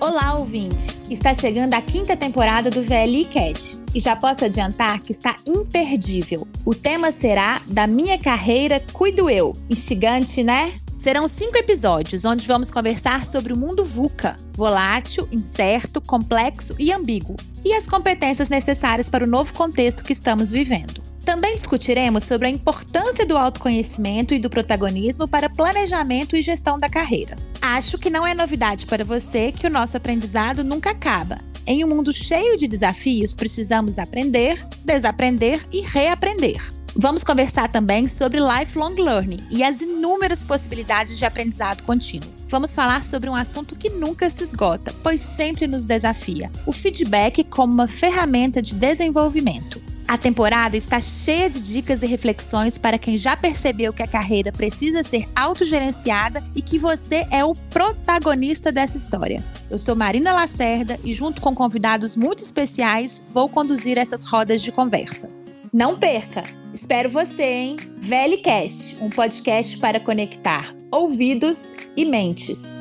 Olá, ouvinte! Está chegando a quinta temporada do VLI Cash e já posso adiantar que está imperdível. O tema será Da Minha Carreira Cuido Eu. Instigante, né? Serão cinco episódios onde vamos conversar sobre o mundo VUCA, volátil, incerto, complexo e ambíguo, e as competências necessárias para o novo contexto que estamos vivendo. Também discutiremos sobre a importância do autoconhecimento e do protagonismo para planejamento e gestão da carreira. Acho que não é novidade para você que o nosso aprendizado nunca acaba. Em um mundo cheio de desafios, precisamos aprender, desaprender e reaprender. Vamos conversar também sobre lifelong learning e as inúmeras possibilidades de aprendizado contínuo. Vamos falar sobre um assunto que nunca se esgota, pois sempre nos desafia: o feedback como uma ferramenta de desenvolvimento. A temporada está cheia de dicas e reflexões para quem já percebeu que a carreira precisa ser autogerenciada e que você é o protagonista dessa história. Eu sou Marina Lacerda e, junto com convidados muito especiais, vou conduzir essas rodas de conversa. Não perca! Espero você, hein? Velhcast, um podcast para conectar ouvidos e mentes.